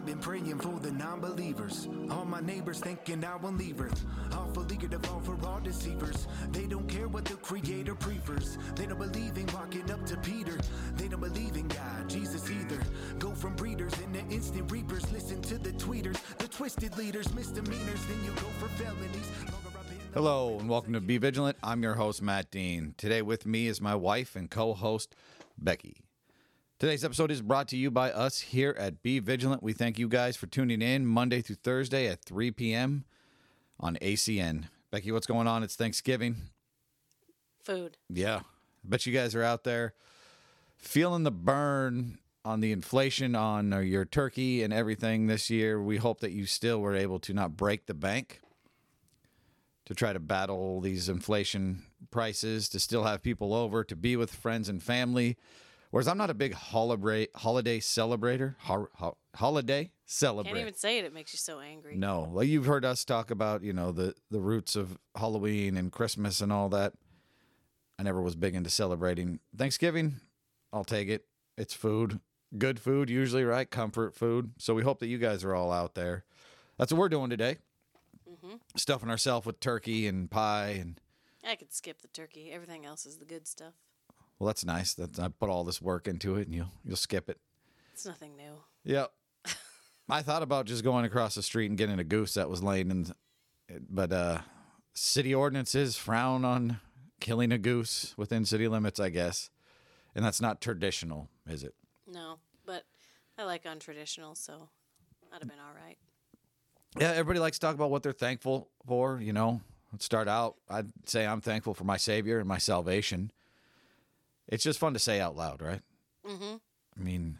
I've been praying for the non-believers. All my neighbors thinking I will leave Earth. Awful eager to fall for all deceivers. They don't care what the Creator prefers. They don't believe in walking up to Peter. They don't believe in God, Jesus either. Go from breeders into instant reapers. Listen to the tweeters, the twisted leaders, misdemeanors. Then you go for felonies. Hello and welcome to Be Vigilant. I'm your host, Matt Dean. Today with me is my wife and co host, Becky. Today's episode is brought to you by us here at Be Vigilant. We thank you guys for tuning in Monday through Thursday at 3 p.m. on ACN. Becky, what's going on? It's Thanksgiving. Food. Yeah. I bet you guys are out there feeling the burn on the inflation on uh, your turkey and everything this year. We hope that you still were able to not break the bank to try to battle these inflation prices, to still have people over, to be with friends and family. Whereas I'm not a big holiday holiday celebrator, ho- ho- holiday celebrator. Can't even say it. It makes you so angry. No, like you've heard us talk about, you know, the the roots of Halloween and Christmas and all that. I never was big into celebrating Thanksgiving. I'll take it. It's food, good food usually, right? Comfort food. So we hope that you guys are all out there. That's what we're doing today. Mm-hmm. Stuffing ourselves with turkey and pie and I could skip the turkey. Everything else is the good stuff. Well, that's nice. That I put all this work into it and you'll you'll skip it. It's nothing new. Yep. I thought about just going across the street and getting a goose that was laying in, but uh, city ordinances frown on killing a goose within city limits, I guess, and that's not traditional, is it? No, but I like untraditional, so that'd have been all right. Yeah, everybody likes to talk about what they're thankful for. You know, Let's start out. I'd say I'm thankful for my Savior and my salvation. It's just fun to say out loud, right? Mm-hmm. I mean,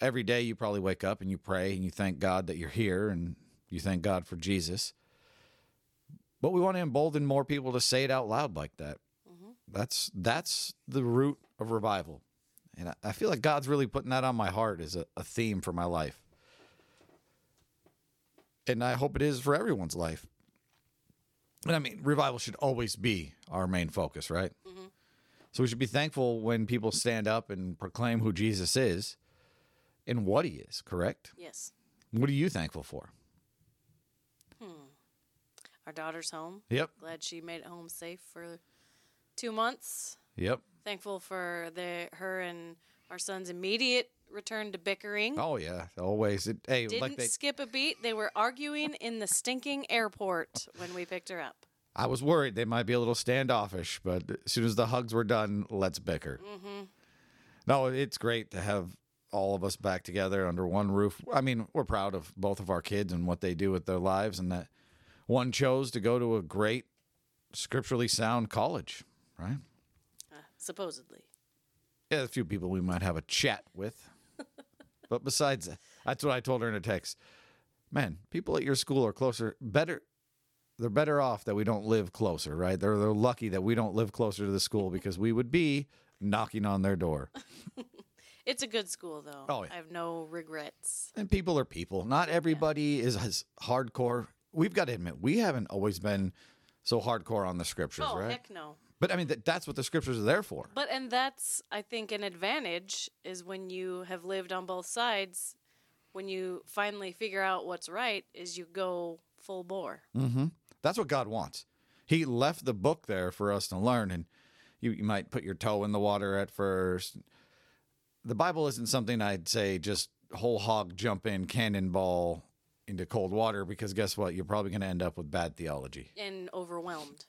every day you probably wake up and you pray and you thank God that you're here and you thank God for Jesus. But we want to embolden more people to say it out loud like that. That's that's the root of revival, and I, I feel like God's really putting that on my heart as a, a theme for my life, and I hope it is for everyone's life. And I mean, revival should always be our main focus, right? So we should be thankful when people stand up and proclaim who Jesus is and what he is, correct? Yes. What are you thankful for? Hmm. Our daughter's home. Yep. Glad she made it home safe for two months. Yep. Thankful for the her and our son's immediate return to bickering. Oh yeah, always. It, hey, Didn't like they, skip a beat. They were arguing in the stinking airport when we picked her up. I was worried they might be a little standoffish, but as soon as the hugs were done, let's bicker. Mm-hmm. No, it's great to have all of us back together under one roof. I mean, we're proud of both of our kids and what they do with their lives, and that one chose to go to a great, scripturally sound college, right? Uh, supposedly. Yeah, a few people we might have a chat with. but besides that, that's what I told her in a text. Man, people at your school are closer, better. They're better off that we don't live closer, right? They're, they're lucky that we don't live closer to the school because we would be knocking on their door. It's a good school though. Oh, yeah. I have no regrets. And people are people. Not everybody is as hardcore. We've got to admit, we haven't always been so hardcore on the scriptures, oh right? heck no. But I mean, that, that's what the scriptures are there for. But and that's I think an advantage is when you have lived on both sides. When you finally figure out what's right, is you go full bore. Mm-hmm. That's what God wants. He left the book there for us to learn, and you, you might put your toe in the water at first. The Bible isn't something I'd say just whole hog jump in cannonball into cold water because guess what? You're probably going to end up with bad theology. and overwhelmed.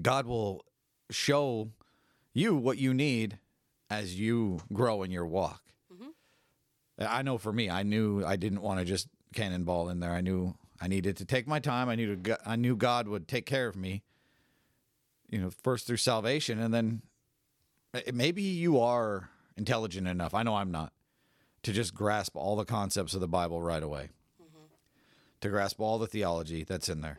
God will show you what you need as you grow in your walk. Mm-hmm. I know for me, I knew I didn't want to just cannonball in there. I knew I needed to take my time. I knew to, I knew God would take care of me. You know, first through salvation, and then eh, eh, maybe you are intelligent enough. I know I'm not to just grasp all the concepts of the Bible right away. Mm-hmm. To grasp all the theology that's in there.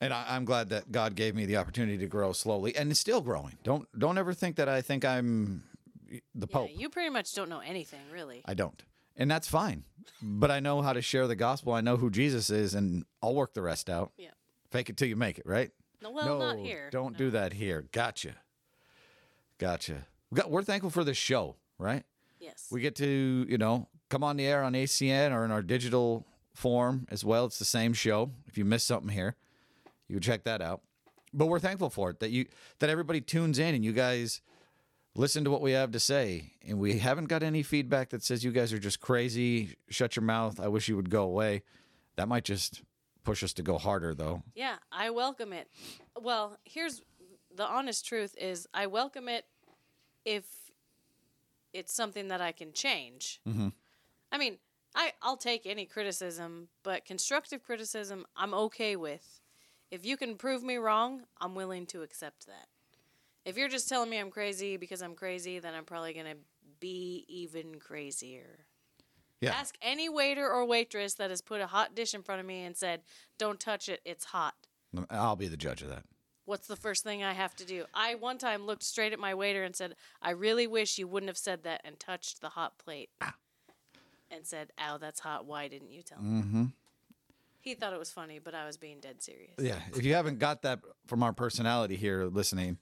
And I, I'm glad that God gave me the opportunity to grow slowly, and it's still growing. Don't don't ever think that I think I'm eh, the Yeah, Pope. you pretty much don't know anything, really. I don't, and that's fine. but I know how to share the gospel. I know who Jesus is, and I'll work the rest out. Yeah. Fake it till you make it, right? No, well, not here. Don't No. do that here. Gotcha. Gotcha. We got- We're thankful for this show, right? Yes. We get to, you know, come on the air on ACN or in our digital form as well. It's the same show. If you missed something here, you can check that out. But we're thankful for it that you that everybody tunes in and you guys listen to what we have to say. And we haven't got any feedback that says you guys are just crazy. Shut your mouth. I wish you would go away. That might just push us to go harder though. Yeah, I welcome it. Well, here's the honest truth is I welcome it if it's something that I can change. Mm-hmm. I mean, I I'll take any criticism, but constructive criticism I'm okay with. If you can prove me wrong, I'm willing to accept that. If you're just telling me I'm crazy because I'm crazy, then I'm probably going to be even crazier. Yeah. Ask any waiter or waitress that has put a hot dish in front of me and said, "Don't touch it, it's hot." I'll be the judge of that. What's the first thing I have to do? I one time looked straight at my waiter and said, "I really wish you wouldn't have said that," and touched the hot plate. And said, "Ow, that's hot. Why didn't you tell me?" Mm-hmm. He thought it was funny, but I was being dead serious. Yeah. If you haven't got that from our personality here listening,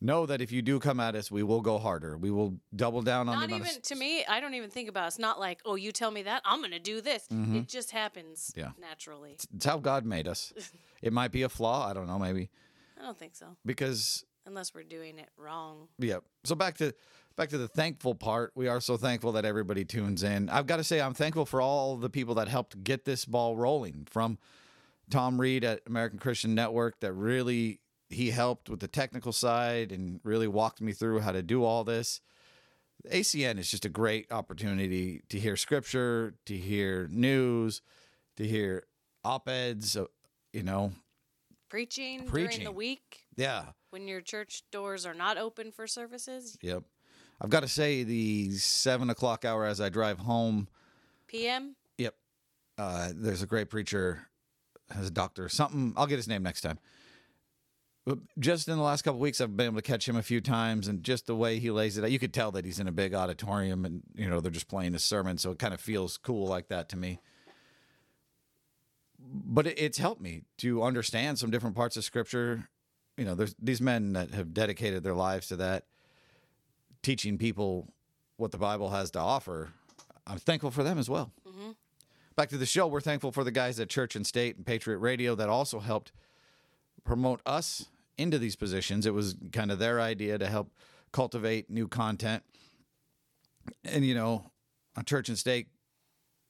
know that if you do come at us, we will go harder. We will double down on Not the amount even of to me. I don't even think about it. It's not like, "Oh, you tell me that, I'm going to do this." It just happens Mm-hmm. Yeah. naturally. It's how God made us. It might be a flaw. I don't know, maybe I don't think so, because unless we're doing it wrong. yeah. So back to back to the thankful part. We are so thankful that everybody tunes in. I've got to say, I'm thankful for all the people that helped get this ball rolling. From Tom Reed at American Christian Network, that really he helped with the technical side and really walked me through how to do all this. ACN is just a great opportunity to hear scripture, to hear news, to hear op eds. You know, Preaching, during the week yeah. when your church doors are not open for services. Yep. I've got to say, the seven o'clock hour as I drive home, PM. yep, uh, there's a great preacher, has a doctor, something. I'll get his name next time. Just in the last couple weeks, I've been able to catch him a few times, and just the way he lays it out, you could tell that he's in a big auditorium, and you know they're just playing his sermon, so it kind of feels cool like that to me. But it, it's helped me to understand some different parts of Scripture. You know, there's these men that have dedicated their lives to that, teaching people what the Bible has to offer. I'm thankful for them as well. Mm-hmm. Back to the show, we're thankful for the guys at Church and State and Patriot Radio that also helped promote us into these positions. It was kind of their idea to help cultivate new content. And, you know, on Church and State,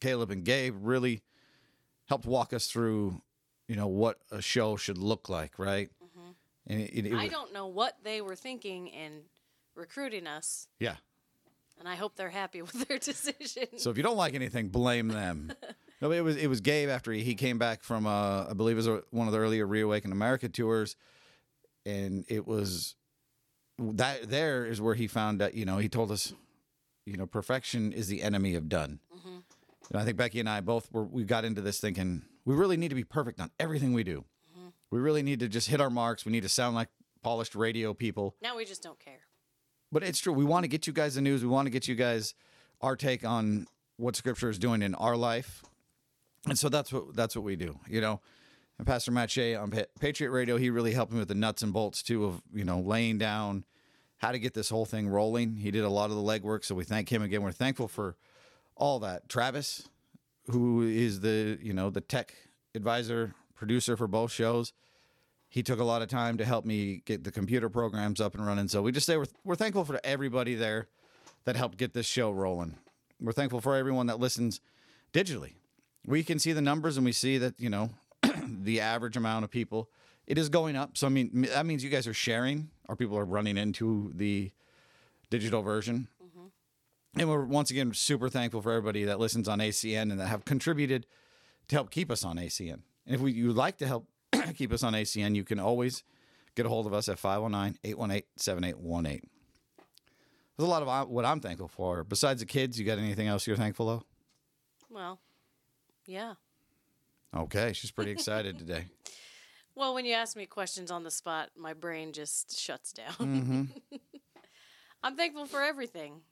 Caleb and Gabe really helped walk us through, you know, what a show should look like, right? And it, it, it I don't know what they were thinking in recruiting us, yeah. and I hope they're happy with their decision. So if you don't like anything, blame them. no, it was it was Gabe after he, he came back from uh, I believe it was a, one of the earlier Reawaken America tours, and it was that there is where he found that you know he told us, you know, perfection is the enemy of done. Mm-hmm. And I think Becky and I both were we got into this thinking we really need to be perfect on everything we do. Mm-hmm. We really need to just hit our marks. We need to sound like polished radio people. now we just don't care. But it's true. We want to get you guys the news. We want to get you guys our take on what Scripture is doing in our life, and so that's what that's what we do. You know, and Pastor Matt Shea on Pa- Patriot Radio, he really helped me with the nuts and bolts too of you know laying down how to get this whole thing rolling. He did a lot of the legwork, so we thank him again. We're thankful for all that. Travis, who is the you know the tech advisor producer for both shows he took a lot of time to help me get the computer programs up and running. So we just say we're, we're thankful for everybody there that helped get this show rolling. We're thankful for everyone that listens digitally. We can see the numbers and we see that, you know, the average amount of people, it is going up. So, I mean, that means you guys are sharing or people are running into the digital version. And we're once again super thankful for everybody that listens on ACN and that have contributed to help keep us on ACN. And if we, you'd like to help keep us on ACN, you can always get a hold of us at 509 818 7818. There's a lot of uh, what I'm thankful for. Besides the kids, you got anything else you're thankful of? Well, yeah. Okay, she's pretty excited today. Well, when you ask me questions on the spot, my brain just shuts down. Mm-hmm. I'm thankful for everything.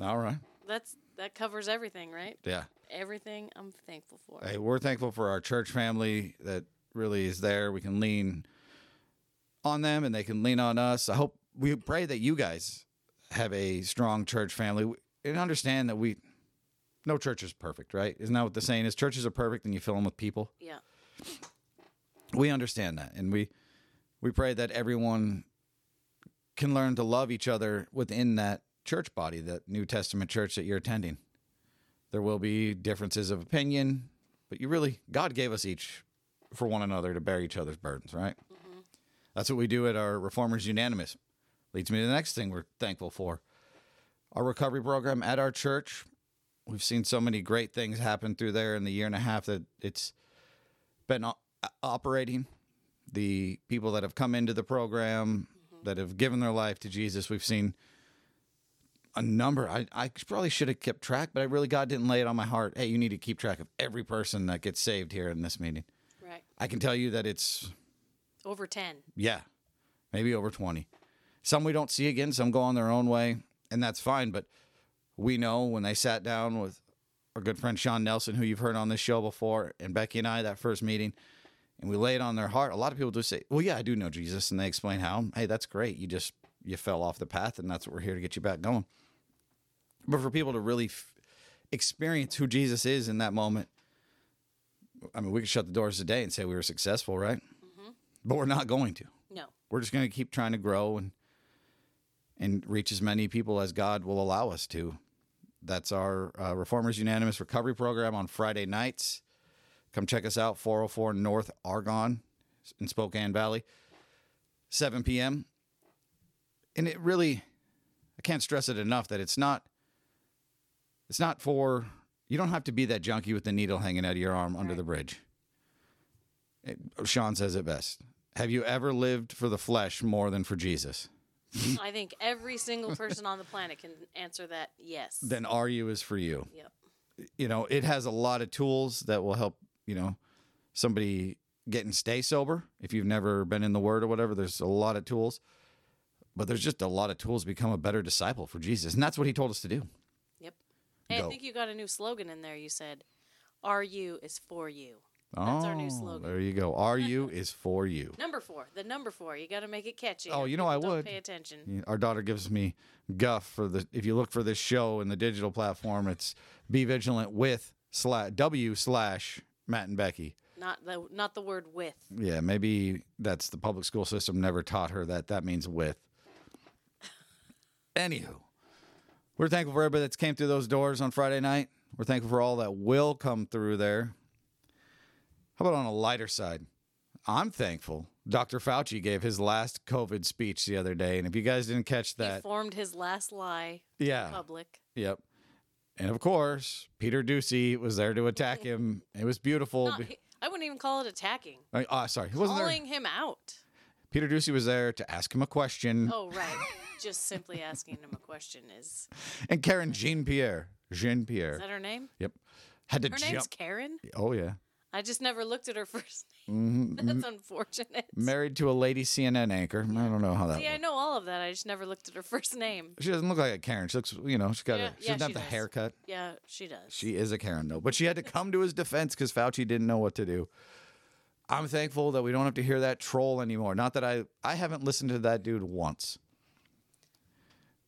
All right. That's that covers everything, right? Yeah. Everything I'm thankful for. Hey, we're thankful for our church family that really is there. We can lean on them and they can lean on us. I hope we pray that you guys have a strong church family. and understand that we, no church is perfect, right? Isn't that what the saying is? Churches are perfect, and you fill them with people. Yeah. We understand that, and we we pray that everyone can learn to love each other within that church body, that New Testament church that you're attending. There will be differences of opinion, but you really God gave us each for one another to bear each other's burdens, right? Mm-hmm. That's what we do at our Reformers Unanimous. Leads me to the next thing we're thankful for. Our recovery program at our church. We've seen so many great things happen through there in the year and a half that it's been o- uh, operating. The people that have come into the program mm-hmm. that have given their life to Jesus, we've seen a number. I, I probably should have kept track, but I really God didn't lay it on my heart. Hey, you need to keep track of every person that gets saved here in this meeting. Right. I can tell you that it's Over 10. yeah, maybe over 20. Some we don't see again, some go on their own way, and that's fine. But we know when they sat down with our good friend Sean Nelson, who you've heard on this show before, and Becky and I, that first meeting, and we lay it on their heart. A lot of people do say, Well, yeah, I do know Jesus. And they explain how, hey, that's great. You just, you fell off the path, and that's what we're here to get you back going. But for people to really f- experience who Jesus is in that moment, I mean, we could shut the doors today and say we were successful, right? Mm-hmm. But we're not going to No. we're just going to keep trying to grow and and reach as many people as God will allow us to. That's our uh, Reformers Unanimous Recovery Program on Friday nights. Come check us out, 404 North Argonne in Spokane Valley, 7 p.m. And it really, I can't stress it enough that it's not, it's not for, you don't have to be that junkie with the needle hanging out of your arm under the bridge. It, Sean says it best. Have you ever lived for the flesh more than for Jesus? Mm-hmm. I think every single person on the planet can answer that yes. Then are you is for you. yep. You know, it has a lot of tools that will help, you know, somebody get and stay sober. If you've never been in the word or whatever, there's a lot of tools. But there's just a lot of tools to become a better disciple for Jesus. And that's what he told us to do. Yep. Hey. I think you got a new slogan in there. You said, "Are you is for you." That's our new Oh, slogan. There you go. Are you is for you. Number four, the number four. You got to make it catchy. Oh, you know I would. pay attention. Our daughter gives me guff for the. If you look for this show in the digital platform, it's be vigilant with slash w slash Matt and Becky. Not the not the word with. Yeah, maybe that's the public school system never taught her that that means with. Anywho, we're thankful for everybody that's came through those doors on Friday night. We're thankful for all that will come through there. How about on a lighter side? I'm thankful Dr. Fauci gave his last COVID speech the other day. And if you guys didn't catch that, He formed his last lie yeah. public. Yep. And of course, Peter Doocy was there to attack him. It was beautiful. He- I wouldn't even call it attacking. I- oh, sorry. He wasn't there. Calling him out. Peter Doocy was there to ask him a question. Oh, right. Just simply asking him a question is And Karen Jean Pierre. Jean Pierre. is that her name? Yep. Had to Her jump. name's Karen. Oh, yeah. I just never looked at her first name. Mhm. That's unfortunate. Married to a lady CNN anchor. I don't know how that See, I know all of that. I just never looked at her first name. She doesn't look like a Karen. She looks, you know, she's got Yeah, a, she yeah, doesn't have she the does. haircut. Yeah, she does. She is a Karen, though. But she had to come to his defense because Fauci didn't know what to do. I'm thankful that we don't have to hear that troll anymore. Not that I, I haven't listened to that dude once.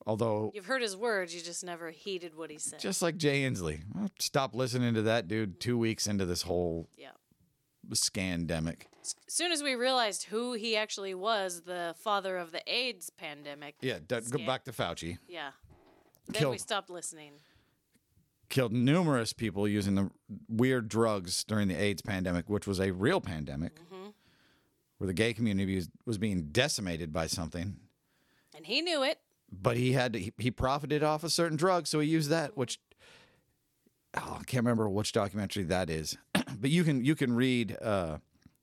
Although, You've heard his words, you just never heeded what he said. just like Jay Inslee, I stopped listening to that dude two weeks into this whole yeah. scandemic. As soon as we realized who he actually was, the father of the AIDS pandemic. Yeah, d- go back to Fauci. Yeah. Then we stopped listening. Killed numerous people using the weird drugs during the AIDS pandemic, which was a real pandemic, mm-hmm. where the gay community was, was being decimated by something. And he knew it. But he had to, he, he profited off a certain drug, so he used that. Which oh, I can't remember which documentary that is, but you can you can read uh,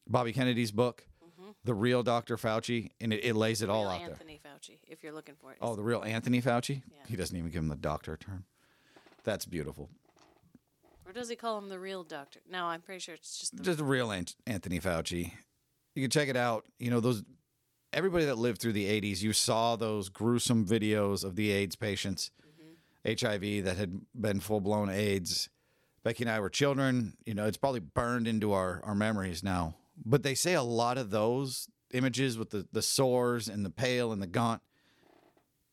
Bobby Kennedy's book, The Real Dr. Fauci, and it, it lays it all Real out there. Anthony Fauci, if you're looking for it. Oh, the real Anthony Fauci? Yeah. He doesn't even give him the doctor term. That's beautiful. Or does he call him the real doctor? No, I'm pretty sure it's just the. Just the real An- Anthony Fauci. You can check it out. You know, those everybody that lived through the 80s, you saw those gruesome videos of the AIDS patients, HIV that had been full blown AIDS. Becky and I were children. You know, it's probably burned into our, our memories now. But they say a lot of those images with the, the sores and the pale and the gaunt,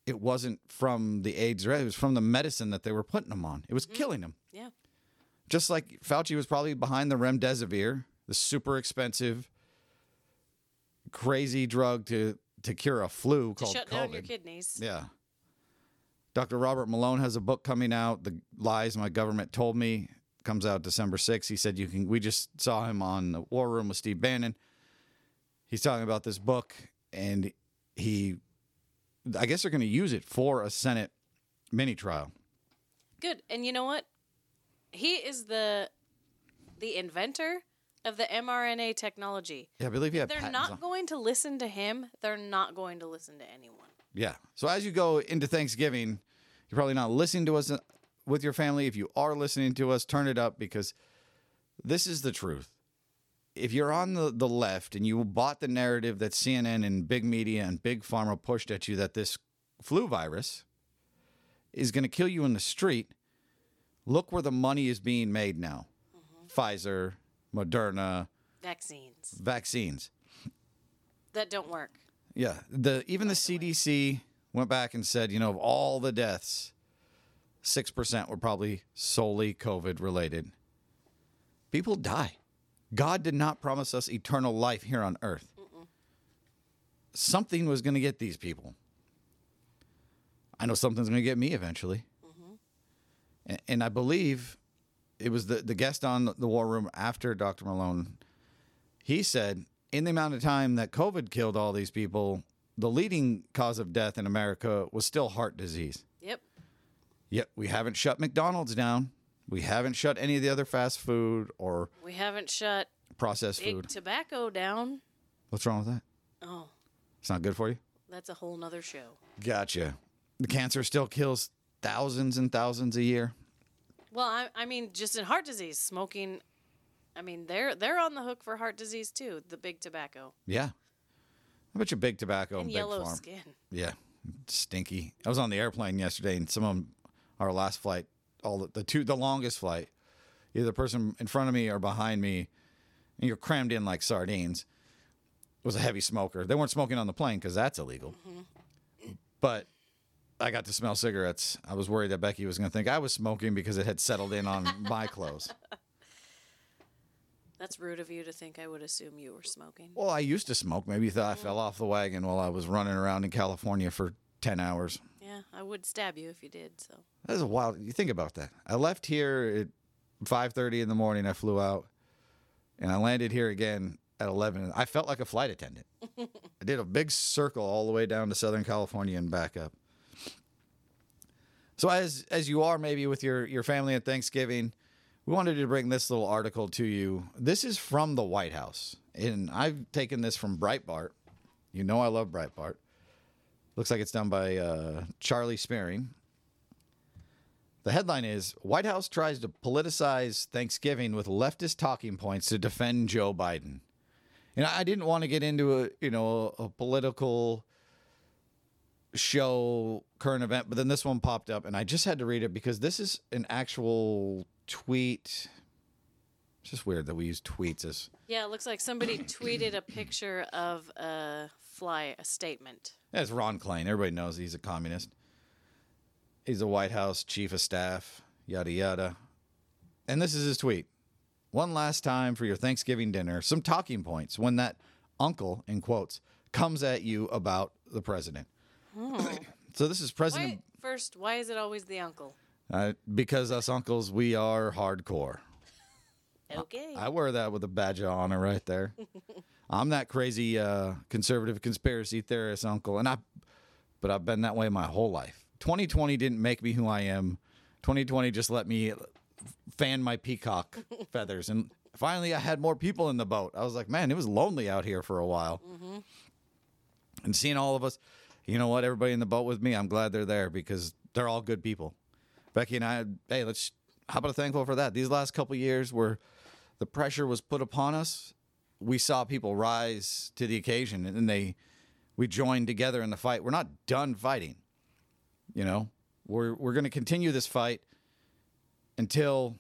it wasn't from the AIDS, it was from the medicine that they were putting them on. It was mm-hmm. killing them. Yeah. Just like Fauci was probably behind the remdesivir, the super expensive, crazy drug to to cure a flu called shut COVID. down your kidneys. Yeah. Dr. Robert Malone has a book coming out, The Lies My Government Told Me, comes out December 6th. He said you can we just saw him on the War Room with Steve Bannon. He's talking about this book and he I guess they're going to use it for a Senate mini trial. Good. And you know what? He is the the inventor of the mRNA technology. Yeah, I believe he have. They're patents not on- going to listen to him. They're not going to listen to anyone. Yeah. So as you go into Thanksgiving, you're probably not listening to us uh, with your family. If you are listening to us, turn it up because this is the truth. If you're on the, the left and you bought the narrative that CNN and big media and big pharma pushed at you that this flu virus is going to kill you in the street, look where the money is being made now. Pfizer, Moderna, Vaccines vaccines. that don't work. Yeah, the even the CDC went back and said, you know, of all the deaths, six percent were probably solely COVID related. People die. God did not promise us eternal life here on earth. Something was going to get these people. I know something's going to get me eventually. Mm-hmm. And, and I believe it was the, the guest on the War Room after Dr. Malone he said in the amount of time that COVID killed all these people, the leading cause of death in America was still heart disease. Yep. Yet we haven't shut McDonald's down. We haven't shut any of the other fast food or We haven't shut processed food. tobacco down. What's wrong with that? Oh, It's not good for you? that's a whole nother show. Gotcha. The cancer still kills thousands and thousands a year. Well, I, I mean, just in heart disease, smoking. I mean, they're they're on the hook for heart disease too. The big tobacco Yeah. I bet you big tobacco and, and big yellow farm. skin. Yeah, stinky. I was on the airplane yesterday, and some of our last flight, all the, the two, the longest flight, either the person in front of me or behind me, and you're crammed in like sardines. Was a heavy smoker. They weren't smoking on the plane because that's illegal. Mm-hmm. But I got to smell cigarettes. I was worried that Becky was going to think I was smoking because it had settled in on my clothes. That's rude of you to think I would assume you were smoking. Well, I used to smoke. Maybe you thought I fell off the wagon while I was running around in California for ten hours. Yeah, I would stab you if you did. So That is a wild. You think about that. I left here at five thirty in the morning. I flew out, and I landed here again at eleven. I felt like a flight attendant. I did a big circle all the way down to Southern California and back up. So as as you are maybe with your your family at Thanksgiving, we wanted to bring this little article to you. This is from the White House, and I've taken this from Breitbart. You know I love Breitbart. Looks like it's done by uh, Charlie Spiering. The headline is White House tries to politicize Thanksgiving with leftist talking points to defend Joe Biden. And I didn't want to get into a you know a political show current event, but then this one popped up and I just had to read it because this is an actual tweet. It's just weird that we use tweets as yeah, it looks like somebody tweeted a picture of a fly, a statement. That's Ron Klain. Everybody knows he's a communist. He's a White House chief of staff, yada yada. And this is his tweet. One last time for your Thanksgiving dinner, some talking points when that uncle, in quotes, comes at you about the president. Hmm. So this is President Why, first, why is it always the uncle? uh, because us uncles, we are hardcore. Okay. I wear that with a badge of honor right there. I'm that crazy uh, conservative conspiracy theorist uncle, and I, but I've been that way my whole life. 2020 didn't make me who I am. 2020 just let me fan my peacock feathers, and finally I had more people in the boat. I was like, man, it was lonely out here for a while, and seeing all of us, you know what? Everybody in the boat with me, I'm glad they're there because they're all good people. Becky and I, hey, let's. How about a thankful for that? These last couple years where the pressure was put upon us, we saw people rise to the occasion, and then they, we joined together in the fight. We're not done fighting. You know, we're we're going to continue this fight until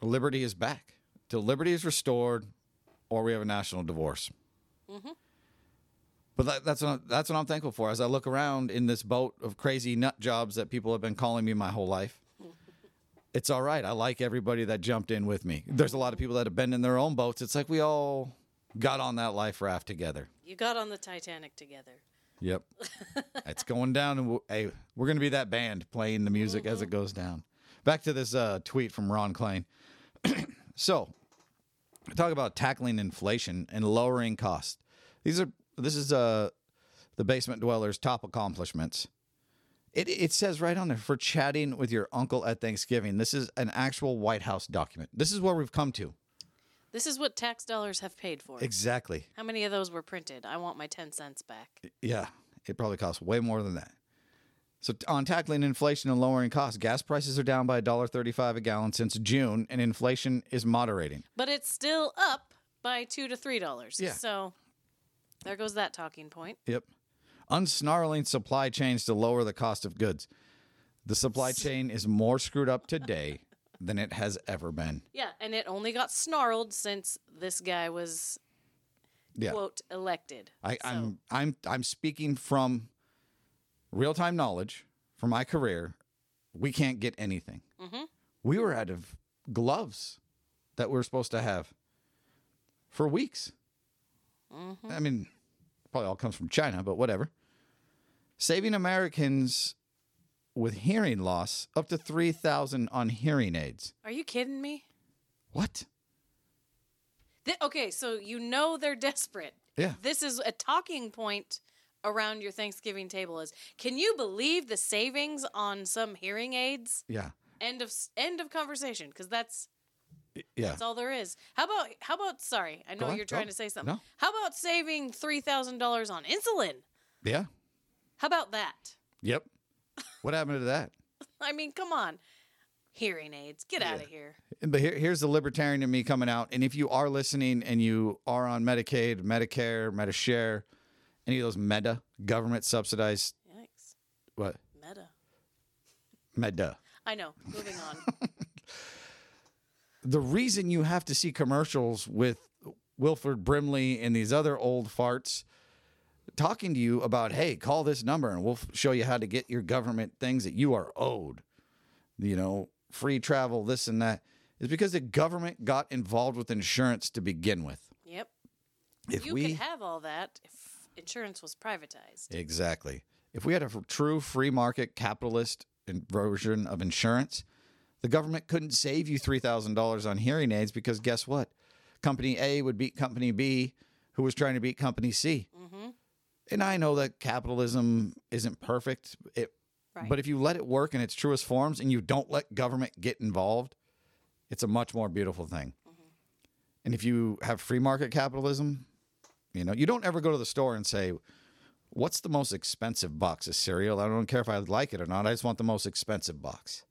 liberty is back, till liberty is restored, or we have a national divorce. Mm-hmm. But that, that's what I'm, that's what I'm thankful for as I look around in this boat of crazy nut jobs that people have been calling me my whole life. It's all right. I like everybody that jumped in with me. There's a lot of people that have been in their own boats. It's like we all got on that life raft together. You got on the Titanic together. Yep. it's going down, and we'll, hey, we're going to be that band playing the music as it goes down. Back to this uh, tweet from Ron Klain. so, talk about tackling inflation and lowering costs. These are this is uh, the basement dwellers' top accomplishments. It, it says right on there for chatting with your uncle at Thanksgiving. This is an actual White House document. This is where we've come to. This is what tax dollars have paid for. Exactly. How many of those were printed? I want my 10 cents back. Yeah, it probably costs way more than that. So on tackling inflation and lowering costs, gas prices are down by $1.35 a gallon since June, and inflation is moderating. But it's still up by 2 to $3. Yeah. So there goes that talking point. Yep. Unsnarling supply chains to lower the cost of goods. The supply chain is more screwed up today than it has ever been. Yeah, and it only got snarled since this guy was Yeah. quote elected. I, So, I'm I'm I'm speaking from real time knowledge from my career. We can't get anything. Mm-hmm. We were out of gloves that we are supposed to have for weeks. Mm-hmm. I mean, probably all comes from China, but whatever. Saving Americans with hearing loss up to three thousand on hearing aids. Are you kidding me? What? Th- okay, so you know they're desperate. Yeah. This is a talking point around your Thanksgiving table is can you believe the savings on some hearing aids? Yeah. End of end of conversation because that's Yeah. that's all there is. How about how about sorry, I know on, you're trying to say something. No. How about saving $3,000 on insulin? Yeah. How about that? Yep. What happened to that? I mean, come on. Hearing aids. Get out of here. But here, here's the libertarian in me coming out. And if you are listening and you are on Medicaid, Medicare, Medishare, any of those Meta government subsidized, Yikes. what? Meta. Meta. I know. Moving on. The reason you have to see commercials with Wilford Brimley and these other old farts talking to you about, hey, call this number and we'll show you how to get your government things that you are owed. You know, free travel, this and that, is because the government got involved with insurance to begin with. yep. If you we could have all that if insurance was privatized. Exactly. If we had a f- true free market capitalist version of insurance, the government couldn't save you $3,000 on hearing aids because guess what? Company A would beat Company B, who was trying to beat Company C. Mm-hmm. And I know that capitalism isn't perfect, it, Right. but if you let it work in its truest forms and you don't let government get involved, it's a much more beautiful thing. Mm-hmm. And if you have free market capitalism, you know, you don't ever go to the store and say, What's the most expensive box of cereal? I don't care if I like it or not. I just want the most expensive box.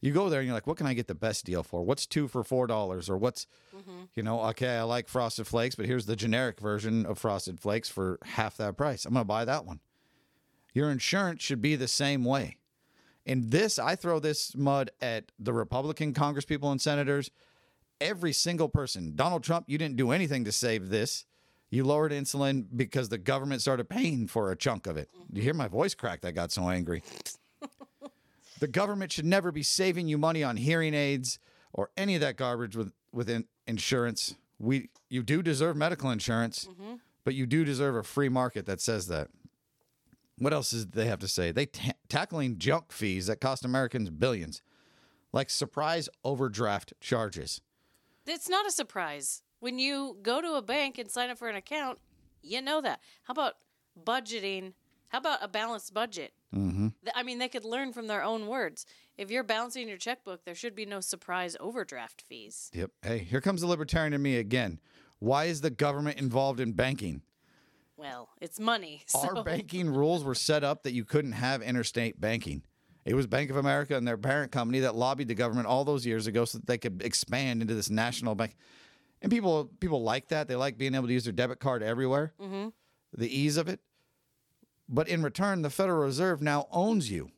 You go there and you're like, what can I get the best deal for? What's two for four dollars? Or what's, mm-hmm. you know, okay, I like Frosted Flakes, but here's the generic version of Frosted Flakes for half that price. I'm going to buy that one. Your insurance should be the same way. And this, I throw this mud at the Republican congresspeople and senators. Every single person. Donald Trump, you didn't do anything to save this. You lowered insulin because the government started paying for a chunk of it. Mm-hmm. You hear my voice cracked? I got so angry. The government should never be saving you money on hearing aids or any of that garbage with within insurance. We you do deserve medical insurance, mm-hmm. but you do deserve a free market that says that. What else does they have to say? They ta- tackling junk fees that cost Americans billions, like surprise overdraft charges. It's not a surprise. When you go to a bank and sign up for an account, you know that. How about budgeting? How about a balanced budget? Mm-hmm. I mean, they could learn from their own words. If you're balancing your checkbook, there should be no surprise overdraft fees. Yep. Hey, here comes the libertarian in me again. Why is the government involved in banking? Well, it's money. So. Our banking rules were set up that you couldn't have interstate banking. It was Bank of America and their parent company that lobbied the government all those years ago so that they could expand into this national bank. And people people like that. They like being able to use their debit card everywhere. Mm-hmm. The ease of it. But in return, the Federal Reserve now owns you.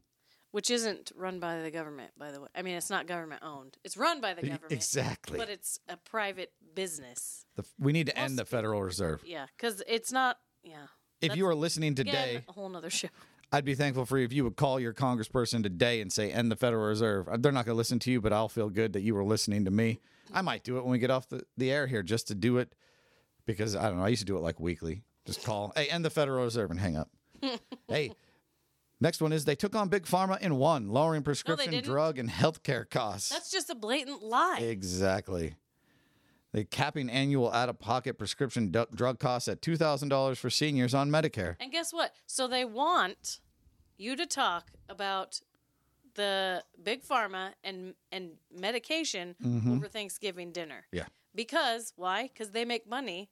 Which isn't run by the government, by the way. I mean, it's not government owned. It's run by the government. Exactly. But it's a private business. The, we need to end the Federal Reserve. Yeah, because it's not yeah. If you are listening Again, today, a whole nother show. I'd be thankful for you if you would call your congressperson today and say, end the Federal Reserve. Uh, They're not going to listen to you, but I'll feel good that you were listening to me. I might do it when we get off the, the air here just to do it because I don't know. I used to do it like weekly. Just call, hey, end the Federal Reserve and hang up. hey, next one is they took on Big Pharma in one, lowering prescription didn't. drug and healthcare costs. That's just a blatant lie. Exactly. They capping annual out of pocket prescription du- drug costs at $2,000 for seniors on Medicare. And guess what? So they want you to talk about the big pharma and and medication mm-hmm. over Thanksgiving dinner. Yeah. Because why? Because they make money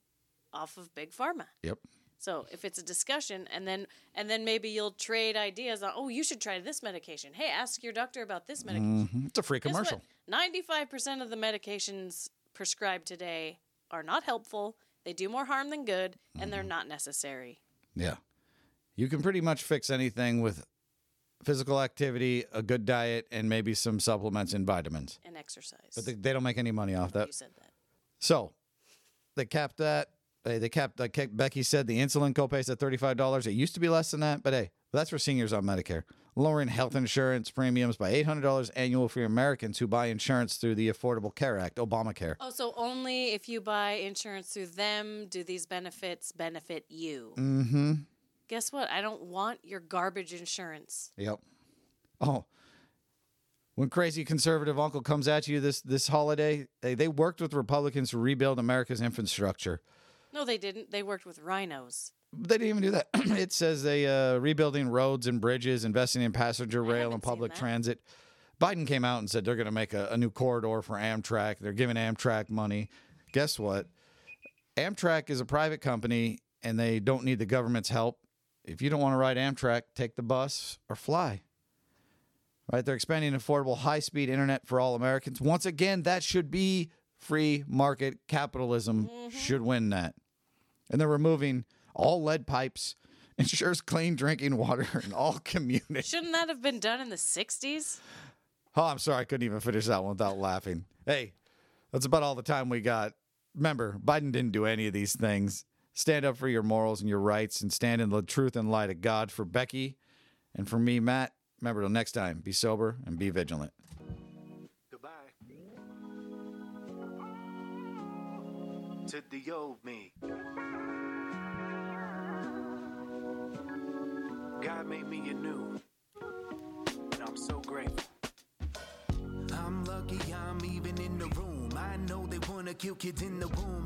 off of big pharma. Yep. So if it's a discussion, and then and then maybe you'll trade ideas on, oh, you should try this medication. Hey, ask your doctor about this medication. Mhm. It's a free commercial. Ninety-five percent of the medications prescribed today are not helpful. They do more harm than good, and Mm-hmm. they're not necessary. Yeah. You can pretty much fix anything with physical activity, a good diet, and maybe some supplements and vitamins. And exercise. But they, they don't make any money off that. you said that. So they capped that. They, they capped, like Becky said, the insulin copay is at $35. It used to be less than that, but hey, that's for seniors on Medicare. Lowering health insurance premiums by $800 annual for Americans who buy insurance through the Affordable Care Act, Obamacare. Oh, so only if you buy insurance through them do these benefits benefit you. Mm-hmm. Guess what? I don't want your garbage insurance. Yep. Oh, when crazy conservative uncle comes at you this this holiday, they, they worked with Republicans to rebuild America's infrastructure. No, they didn't. They worked with RINOs. They didn't even do that. it says they uh, rebuilding roads and bridges, investing in passenger rail and public transit. Biden came out and said they're going to make a, a new corridor for Amtrak. They're giving Amtrak money. Guess what? Amtrak is a private company and they don't need the government's help. If you don't want to ride Amtrak, take the bus or fly. Right? They're expanding affordable high speed internet for all Americans. Once again, that should be free market capitalism, mm-hmm. should win that. And they're removing all lead pipes, ensures clean drinking water in all communities. Shouldn't that have been done in the 60s? Oh, I'm sorry. I couldn't even finish that one without laughing. Hey, that's about all the time we got. Remember, Biden didn't do any of these things. Stand up for your morals and your rights and stand in the truth and light of God for Becky and for me, Matt. Remember, till next time, be sober and be vigilant. To the old me. God made me anew. And I'm so grateful. I'm lucky I'm even in the room. I know they wanna kill kids in the womb.